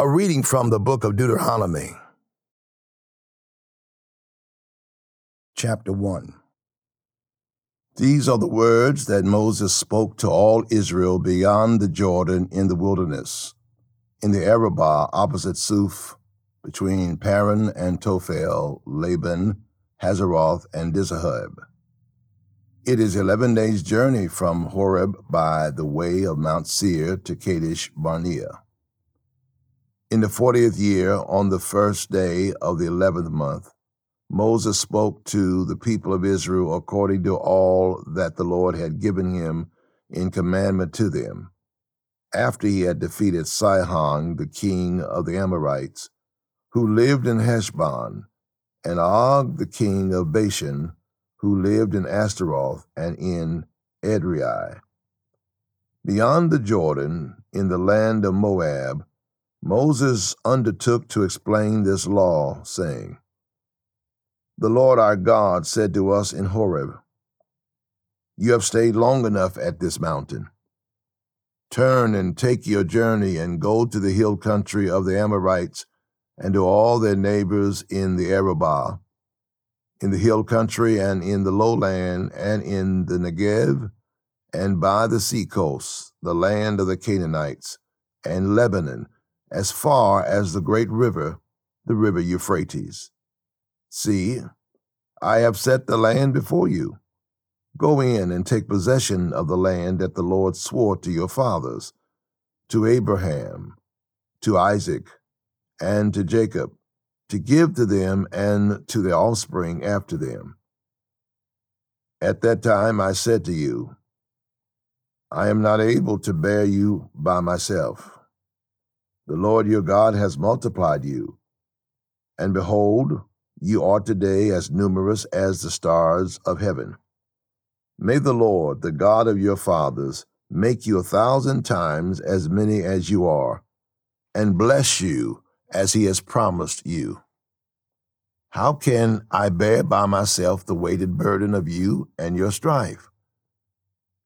A reading from the book of Deuteronomy, chapter 1. These are the words that Moses spoke to all Israel beyond the Jordan in the wilderness, in the Arabah opposite Suph, between Paran and Tophel, Laban, Hazeroth, and Dizahab. It is eleven days' journey from Horeb by the way of Mount Seir to Kadesh Barnea. In the fortieth year, on the first day of the eleventh month, Moses spoke to the people of Israel according to all that the Lord had given him in commandment to them, after he had defeated Sihon, the king of the Amorites, who lived in Heshbon, and Og, the king of Bashan, who lived in Ashtaroth and in Edrei. Beyond the Jordan, in the land of Moab, Moses undertook to explain this law, saying, The Lord our God said to us in Horeb, You have stayed long enough at this mountain. Turn and take your journey and go to the hill country of the Amorites and to all their neighbors in the Arabah in the hill country and in the lowland and in the Negev and by the seacoast, the land of the Canaanites, and Lebanon, as far as the great river, the river Euphrates. See, I have set the land before you. Go in and take possession of the land that the Lord swore to your fathers, to Abraham, to Isaac, and to Jacob to give to them and to their offspring after them. At that time I said to you, I am not able to bear you by myself. The Lord your God has multiplied you, and behold, you are today as numerous as the stars of heaven. May the Lord, the God of your fathers, make you a thousand times as many as you are, and bless you as he has promised you. How can I bear by myself the weighted burden of you and your strife?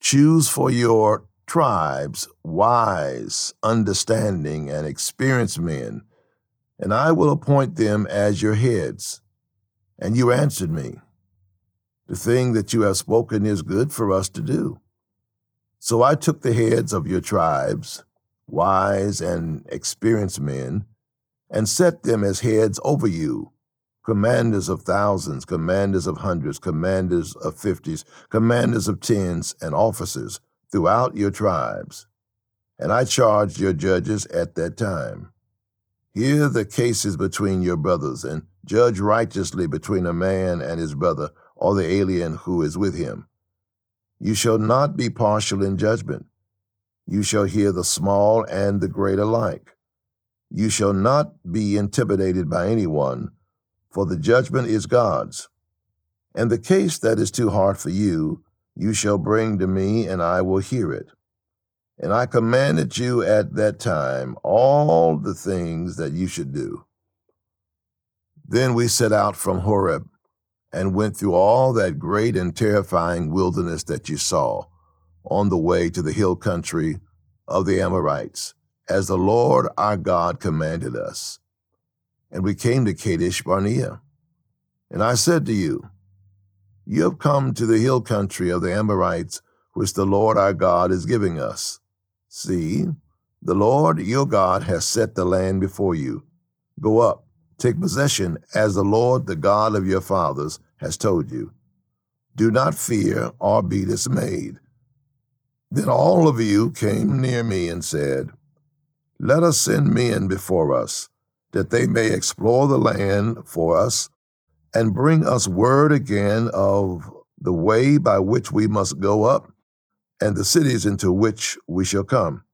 Choose for your tribes wise, understanding, and experienced men, and I will appoint them as your heads. And you answered me, The thing that you have spoken is good for us to do. So I took the heads of your tribes, wise and experienced men, and set them as heads over you, commanders of thousands, commanders of hundreds, commanders of fifties, commanders of tens, and officers throughout your tribes. And I charged your judges at that time. Hear the cases between your brothers, and judge righteously between a man and his brother, or the alien who is with him. You shall not be partial in judgment. You shall hear the small and the great alike. You shall not be intimidated by anyone, for the judgment is God's. And the case that is too hard for you, you shall bring to me, and I will hear it. And I commanded you at that time all the things that you should do. Then we set out from Horeb and went through all that great and terrifying wilderness that you saw on the way to the hill country of the Amorites as the Lord our God commanded us. And we came to Kadesh Barnea. And I said to you, You have come to the hill country of the Amorites, which the Lord our God is giving us. See, the Lord your God has set the land before you. Go up, take possession, as the Lord, the God of your fathers, has told you. Do not fear or be dismayed. Then all of you came near me and said, let us send men before us, that they may explore the land for us, and bring us word again of the way by which we must go up, and the cities into which we shall come.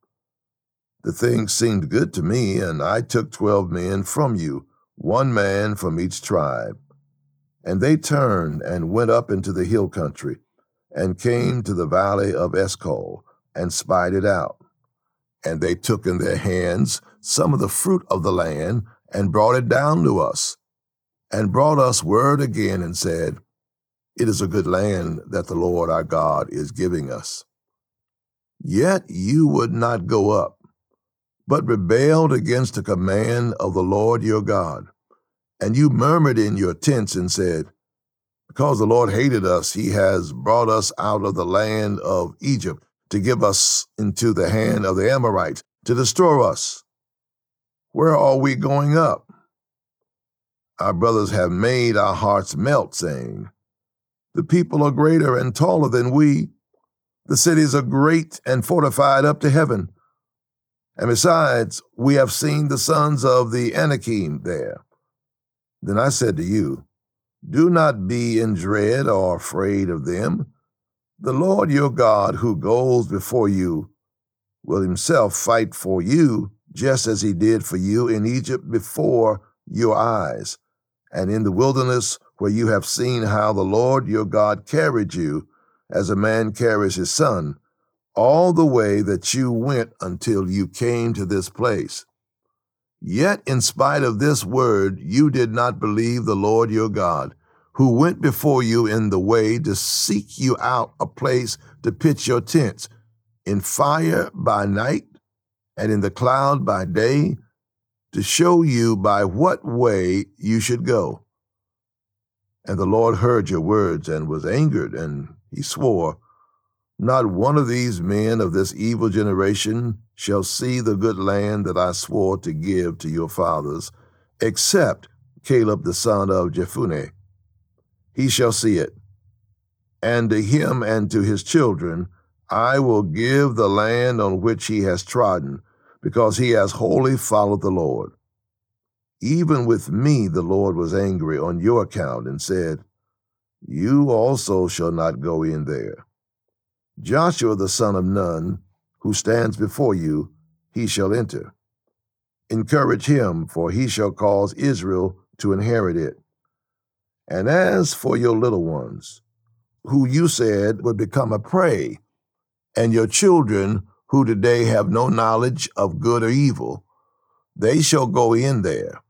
The thing seemed good to me, and I took twelve men from you, one man from each tribe. And they turned and went up into the hill country, and came to the valley of Eshcol, and spied it out. And they took in their hands some of the fruit of the land and brought it down to us, and brought us word again and said, It is a good land that the Lord our God is giving us. Yet you would not go up, but rebelled against the command of the Lord your God. And you murmured in your tents and said, Because the Lord hated us, he has brought us out of the land of Egypt to give us into the hand of the Amorites to destroy us. Where are we going up? Our brothers have made our hearts melt, saying, The people are greater and taller than we. The cities are great and fortified up to heaven. And besides, we have seen the sons of the Anakim there. Then I said to you, Do not be in dread or afraid of them. The Lord your God, who goes before you, will himself fight for you, just as he did for you in Egypt before your eyes, and in the wilderness where you have seen how the Lord your God carried you, as a man carries his son all the way that you went until you came to this place. Yet, in spite of this word, you did not believe the Lord your God, who went before you in the way to seek you out a place to pitch your tents, in fire by night and in the cloud by day, to show you by what way you should go. And the Lord heard your words and was angered, and he swore, not one of these men of this evil generation shall see the good land that I swore to give to your fathers, except Caleb the son of Jephunneh. He shall see it. And to him and to his children I will give the land on which he has trodden, because he has wholly followed the Lord. Even with me the Lord was angry on your account and said, You also shall not go in there. Joshua the son of Nun, who stands before you, he shall enter. Encourage him, for he shall cause Israel to inherit it. And as for your little ones, who you said would become a prey, and your children, who today have no knowledge of good or evil, they shall go in there.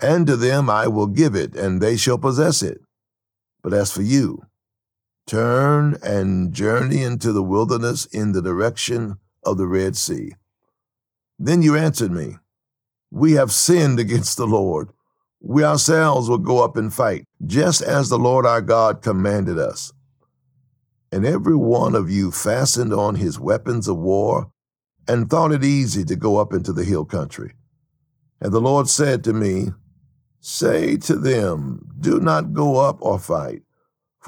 And to them I will give it, and they shall possess it. But as for you, Turn and journey into the wilderness in the direction of the Red Sea. Then you answered me, We have sinned against the Lord. We ourselves will go up and fight, just as the Lord our God commanded us. And every one of you fastened on his weapons of war and thought it easy to go up into the hill country. And the Lord said to me, Say to them, Do not go up or fight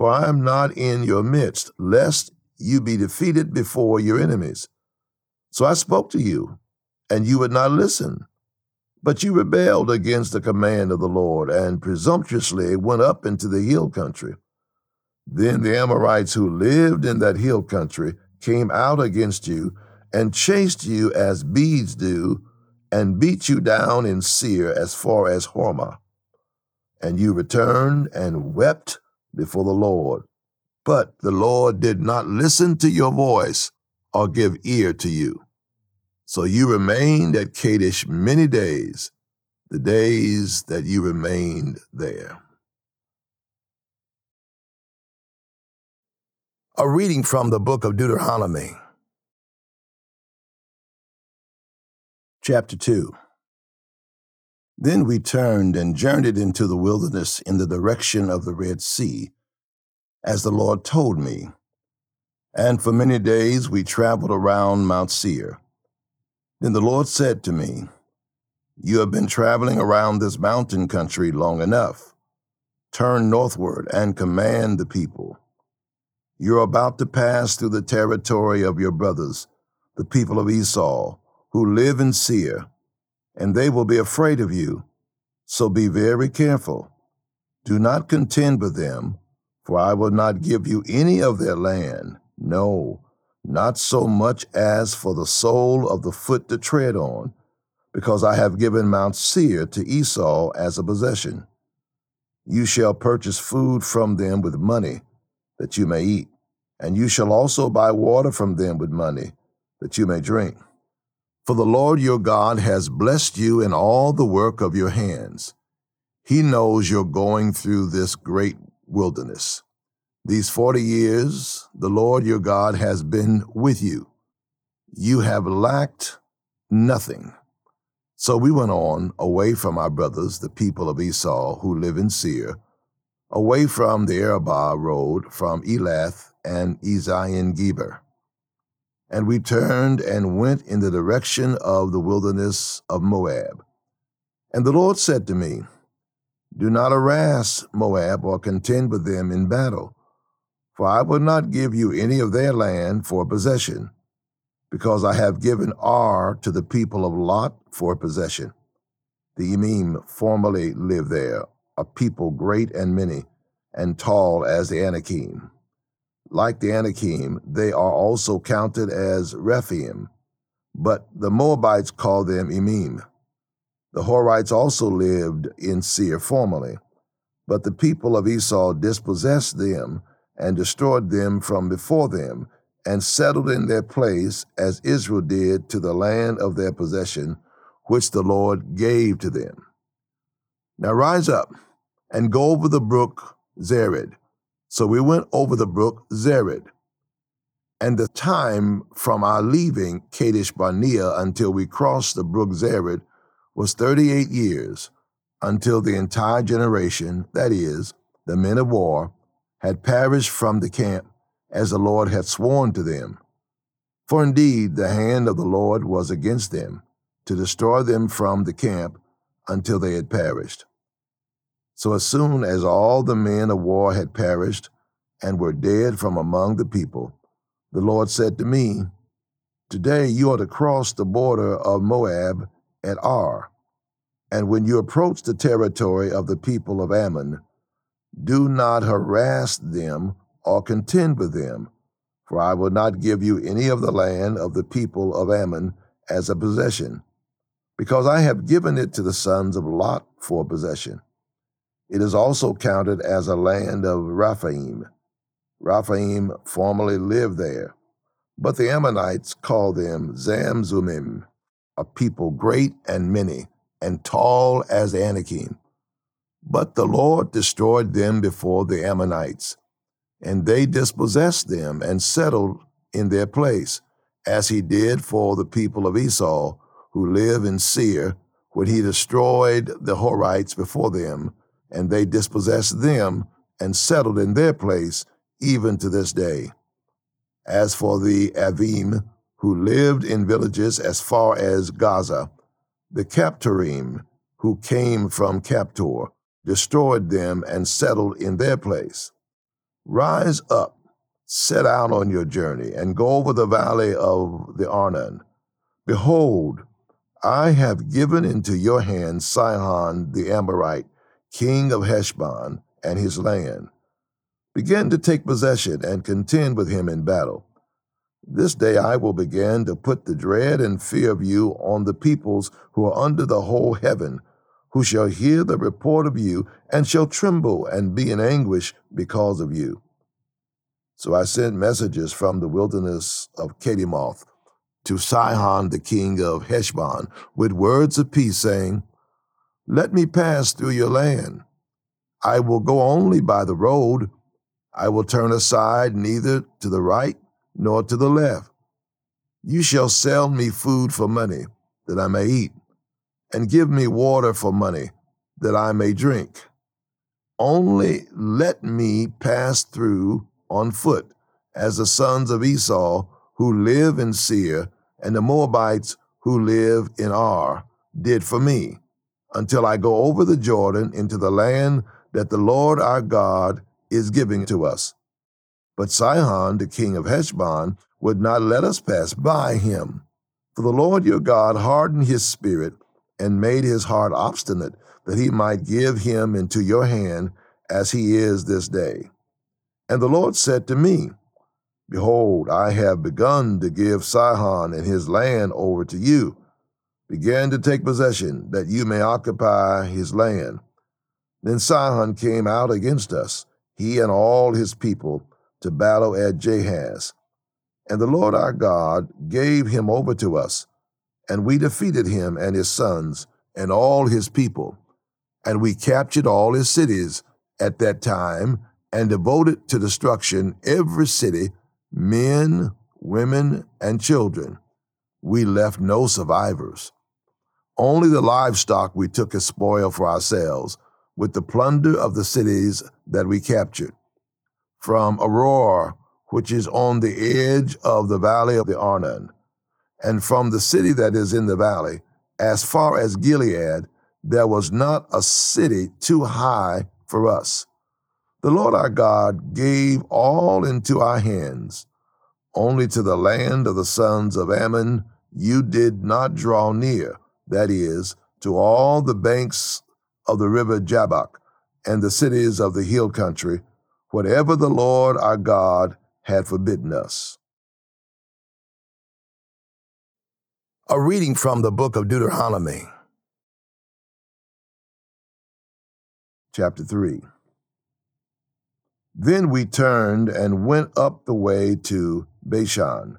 for I am not in your midst, lest you be defeated before your enemies. So I spoke to you, and you would not listen. But you rebelled against the command of the Lord, and presumptuously went up into the hill country. Then the Amorites who lived in that hill country came out against you, and chased you as bees do, and beat you down in Seir as far as Hormah. And you returned and wept before the Lord. But the Lord did not listen to your voice or give ear to you. So you remained at Kadesh many days, the days that you remained there. A reading from the book of Deuteronomy, chapter 2. Then we turned and journeyed into the wilderness in the direction of the Red Sea, as the Lord told me. And for many days we traveled around Mount Seir. Then the Lord said to me, You have been traveling around this mountain country long enough. Turn northward and command the people. You're about to pass through the territory of your brothers, the people of Esau, who live in Seir and they will be afraid of you. So be very careful. Do not contend with them, for I will not give you any of their land, no, not so much as for the sole of the foot to tread on, because I have given Mount Seir to Esau as a possession. You shall purchase food from them with money, that you may eat, and you shall also buy water from them with money, that you may drink. For the Lord your God has blessed you in all the work of your hands. He knows you're going through this great wilderness. These forty years, the Lord your God has been with you. You have lacked nothing. So we went on away from our brothers, the people of Esau who live in Seir, away from the Arabah road from Elath and Ezion Geber. And we turned and went in the direction of the wilderness of Moab. And the Lord said to me, Do not harass Moab or contend with them in battle, for I will not give you any of their land for possession, because I have given Ar to the people of Lot for possession. The Emim formerly lived there, a people great and many, and tall as the Anakim. Like the Anakim, they are also counted as Rephaim, but the Moabites call them Emim. The Horites also lived in Seir formerly, but the people of Esau dispossessed them and destroyed them from before them, and settled in their place as Israel did to the land of their possession, which the Lord gave to them. Now rise up and go over the brook Zered. So we went over the brook Zered. And the time from our leaving Kadesh Barnea until we crossed the brook Zered was 38 years, until the entire generation, that is, the men of war, had perished from the camp as the Lord had sworn to them. For indeed the hand of the Lord was against them, to destroy them from the camp until they had perished. So as soon as all the men of war had perished and were dead from among the people, the Lord said to me, Today you are to cross the border of Moab at Ar. And when you approach the territory of the people of Ammon, do not harass them or contend with them, for I will not give you any of the land of the people of Ammon as a possession, because I have given it to the sons of Lot for possession. It is also counted as a land of Rephaim. Rephaim formerly lived there, but the Ammonites call them Zamzummim, a people great and many, and tall as Anakim. But the Lord destroyed them before the Ammonites, and they dispossessed them and settled in their place, as he did for the people of Esau who live in Seir, when he destroyed the Horites before them, and they dispossessed them and settled in their place even to this day. As for the Avim, who lived in villages as far as Gaza, the Caphtorim, who came from Caphtor, destroyed them and settled in their place. Rise up, set out on your journey, and go over the valley of the Arnon. Behold, I have given into your hand Sihon the Amorite, king of Heshbon, and his land. Begin to take possession and contend with him in battle. This day I will begin to put the dread and fear of you on the peoples who are under the whole heaven, who shall hear the report of you, and shall tremble and be in anguish because of you. So I sent messages from the wilderness of Kedemoth to Sihon the king of Heshbon with words of peace, saying, Let me pass through your land. I will go only by the road. I will turn aside neither to the right nor to the left. You shall sell me food for money, that I may eat and give me water for money, that I may drink. Only let me pass through on foot, as the sons of Esau who live in Seir and the Moabites who live in Ar did for me, until I go over the Jordan into the land that the Lord our God is giving to us. But Sihon, the king of Heshbon, would not let us pass by him. For the Lord your God hardened his spirit and made his heart obstinate, that he might give him into your hand as he is this day. And the Lord said to me, Behold, I have begun to give Sihon and his land over to you. Begin to take possession, that you may occupy his land. Then Sihon came out against us, he and all his people, to battle at Jahaz. And the Lord our God gave him over to us, and we defeated him and his sons and all his people. And we captured all his cities at that time and devoted to destruction every city, men, women, and children. we left no survivors. Only the livestock we took as spoil for ourselves, with the plunder of the cities that we captured. From Aroer, which is on the edge of the valley of the Arnon, and from the city that is in the valley, as far as Gilead, there was not a city too high for us. The Lord our God gave all into our hands. Only to the land of the sons of Ammon you did not draw near, that is, to all the banks of the river Jabbok and the cities of the hill country, whatever the Lord our God had forbidden us. A reading from the book of Deuteronomy, chapter 3. Then we turned and went up the way to Bashan.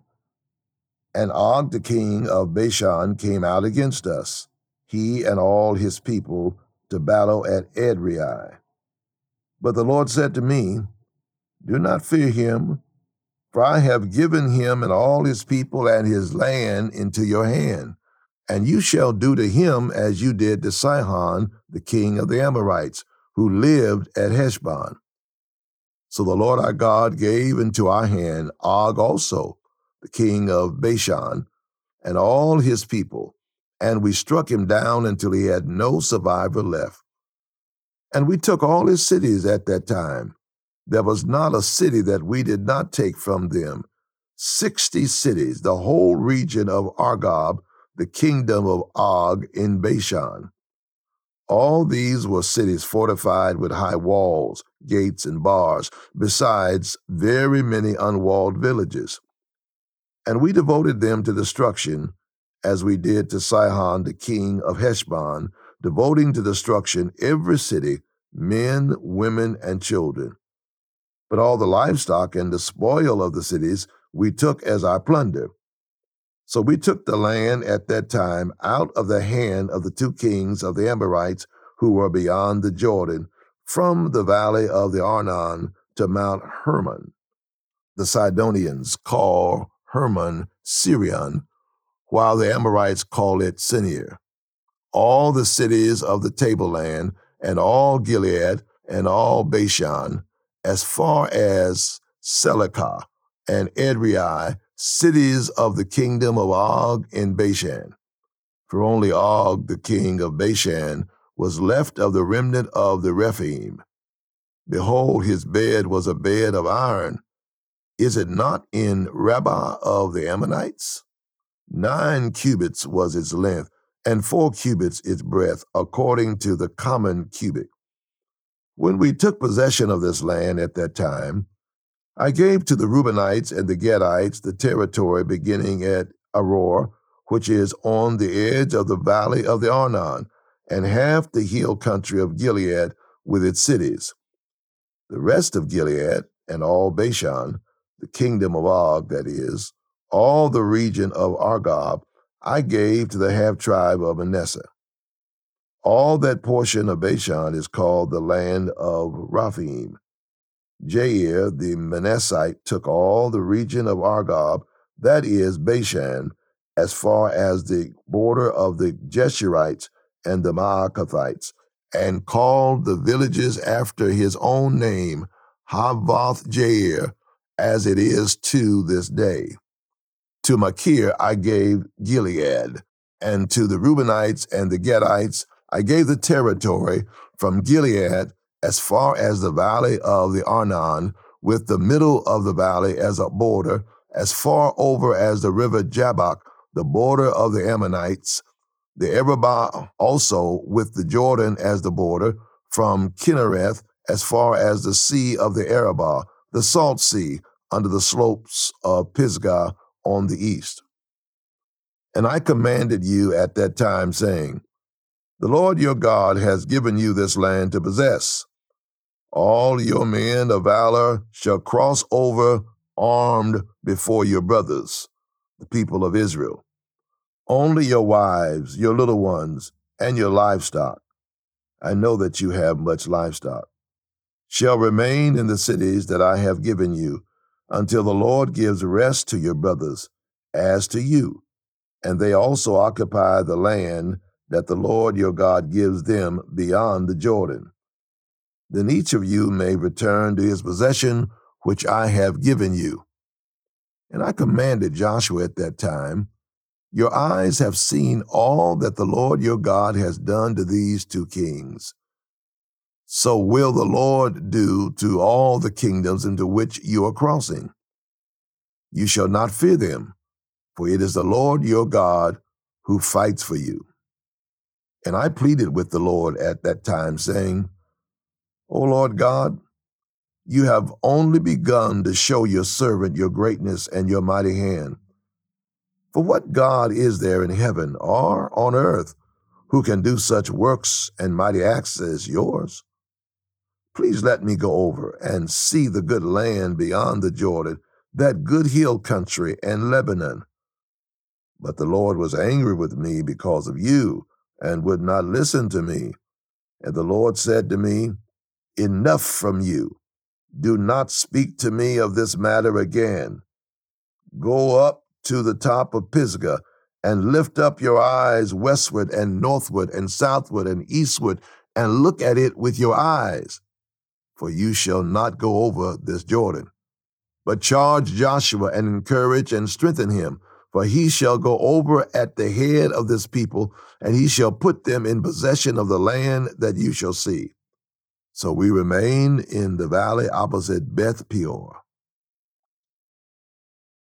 And Og, the king of Bashan, came out against us, he and all his people, to battle at Edrei. But the Lord said to me, Do not fear him, for I have given him and all his people and his land into your hand, and you shall do to him as you did to Sihon, the king of the Amorites, who lived at Heshbon. So the Lord our God gave into our hand Og also, the king of Bashan, and all his people, and we struck him down until he had no survivor left. And we took all his cities at that time. There was not a city that we did not take from them. Sixty cities, the whole region of Argob, the kingdom of Og in Bashan. All these were cities fortified with high walls, gates, and bars, besides very many unwalled villages. And we devoted them to destruction, as we did to Sihon, the king of Heshbon, devoting to destruction every city, men, women, and children. But all the livestock and the spoil of the cities we took as our plunder. So we took the land at that time out of the hand of the two kings of the Amorites who were beyond the Jordan, from the valley of the Arnon to Mount Hermon. The Sidonians call Hermon Sirion, while the Amorites call it Senir. All the cities of the tableland, and all Gilead, and all Bashan, as far as Salecah and Edrei, cities of the kingdom of Og in Bashan. For only Og, the king of Bashan, was left of the remnant of the Rephaim. Behold, his bed was a bed of iron. Is it not in Rabbah of the Ammonites? Nine cubits was its length, and four cubits its breadth, according to the common cubit. When we took possession of this land at that time, I gave to the Reubenites and the Gadites the territory beginning at Aroer, which is on the edge of the valley of the Arnon, and half the hill country of Gilead with its cities. The rest of Gilead and all Bashan, the kingdom of Og, that is, all the region of Argob, I gave to the half tribe of Manasseh. All that portion of Bashan is called the land of Rephaim. Jair the Manassite took all the region of Argob, that is Bashan, as far as the border of the Geshurites and the Maacathites, and called the villages after his own name, Havvoth Jair, as it is to this day. To Machir I gave Gilead, and to the Reubenites and the Gadites I gave the territory from Gilead as far as the valley of the Arnon, with the middle of the valley as a border, as far over as the river Jabbok, the border of the Ammonites, the Arabah also with the Jordan as the border, from Chinnereth as far as the sea of the Arabah, the salt sea, under the slopes of Pisgah on the east. And I commanded you at that time, saying, The Lord your God has given you this land to possess. All your men of valor shall cross over armed before your brothers, the people of Israel. Only your wives, your little ones, and your livestock, I know that you have much livestock, shall remain in the cities that I have given you until the Lord gives rest to your brothers as to you, and they also occupy the land that the Lord your God gives them beyond the Jordan. Then each of you may return to his possession, which I have given you. And I commanded Joshua at that time, Your eyes have seen all that the Lord your God has done to these two kings. So will the Lord do to all the kingdoms into which you are crossing. You shall not fear them, for it is the Lord your God who fights for you. And I pleaded with the Lord at that time, saying, O Lord God, you have only begun to show your servant your greatness and your mighty hand. For what God is there in heaven or on earth who can do such works and mighty acts as yours? Please let me go over and see the good land beyond the Jordan, that good hill country and Lebanon. But the Lord was angry with me because of you and would not listen to me. And the Lord said to me, Enough from you. Do not speak to me of this matter again. Go up to the top of Pisgah and lift up your eyes westward and northward and southward and eastward and look at it with your eyes. For you shall not go over this Jordan. But charge Joshua and encourage and strengthen him for he shall go over at the head of this people, and he shall put them in possession of the land that you shall see. So we remained in the valley opposite Beth Peor.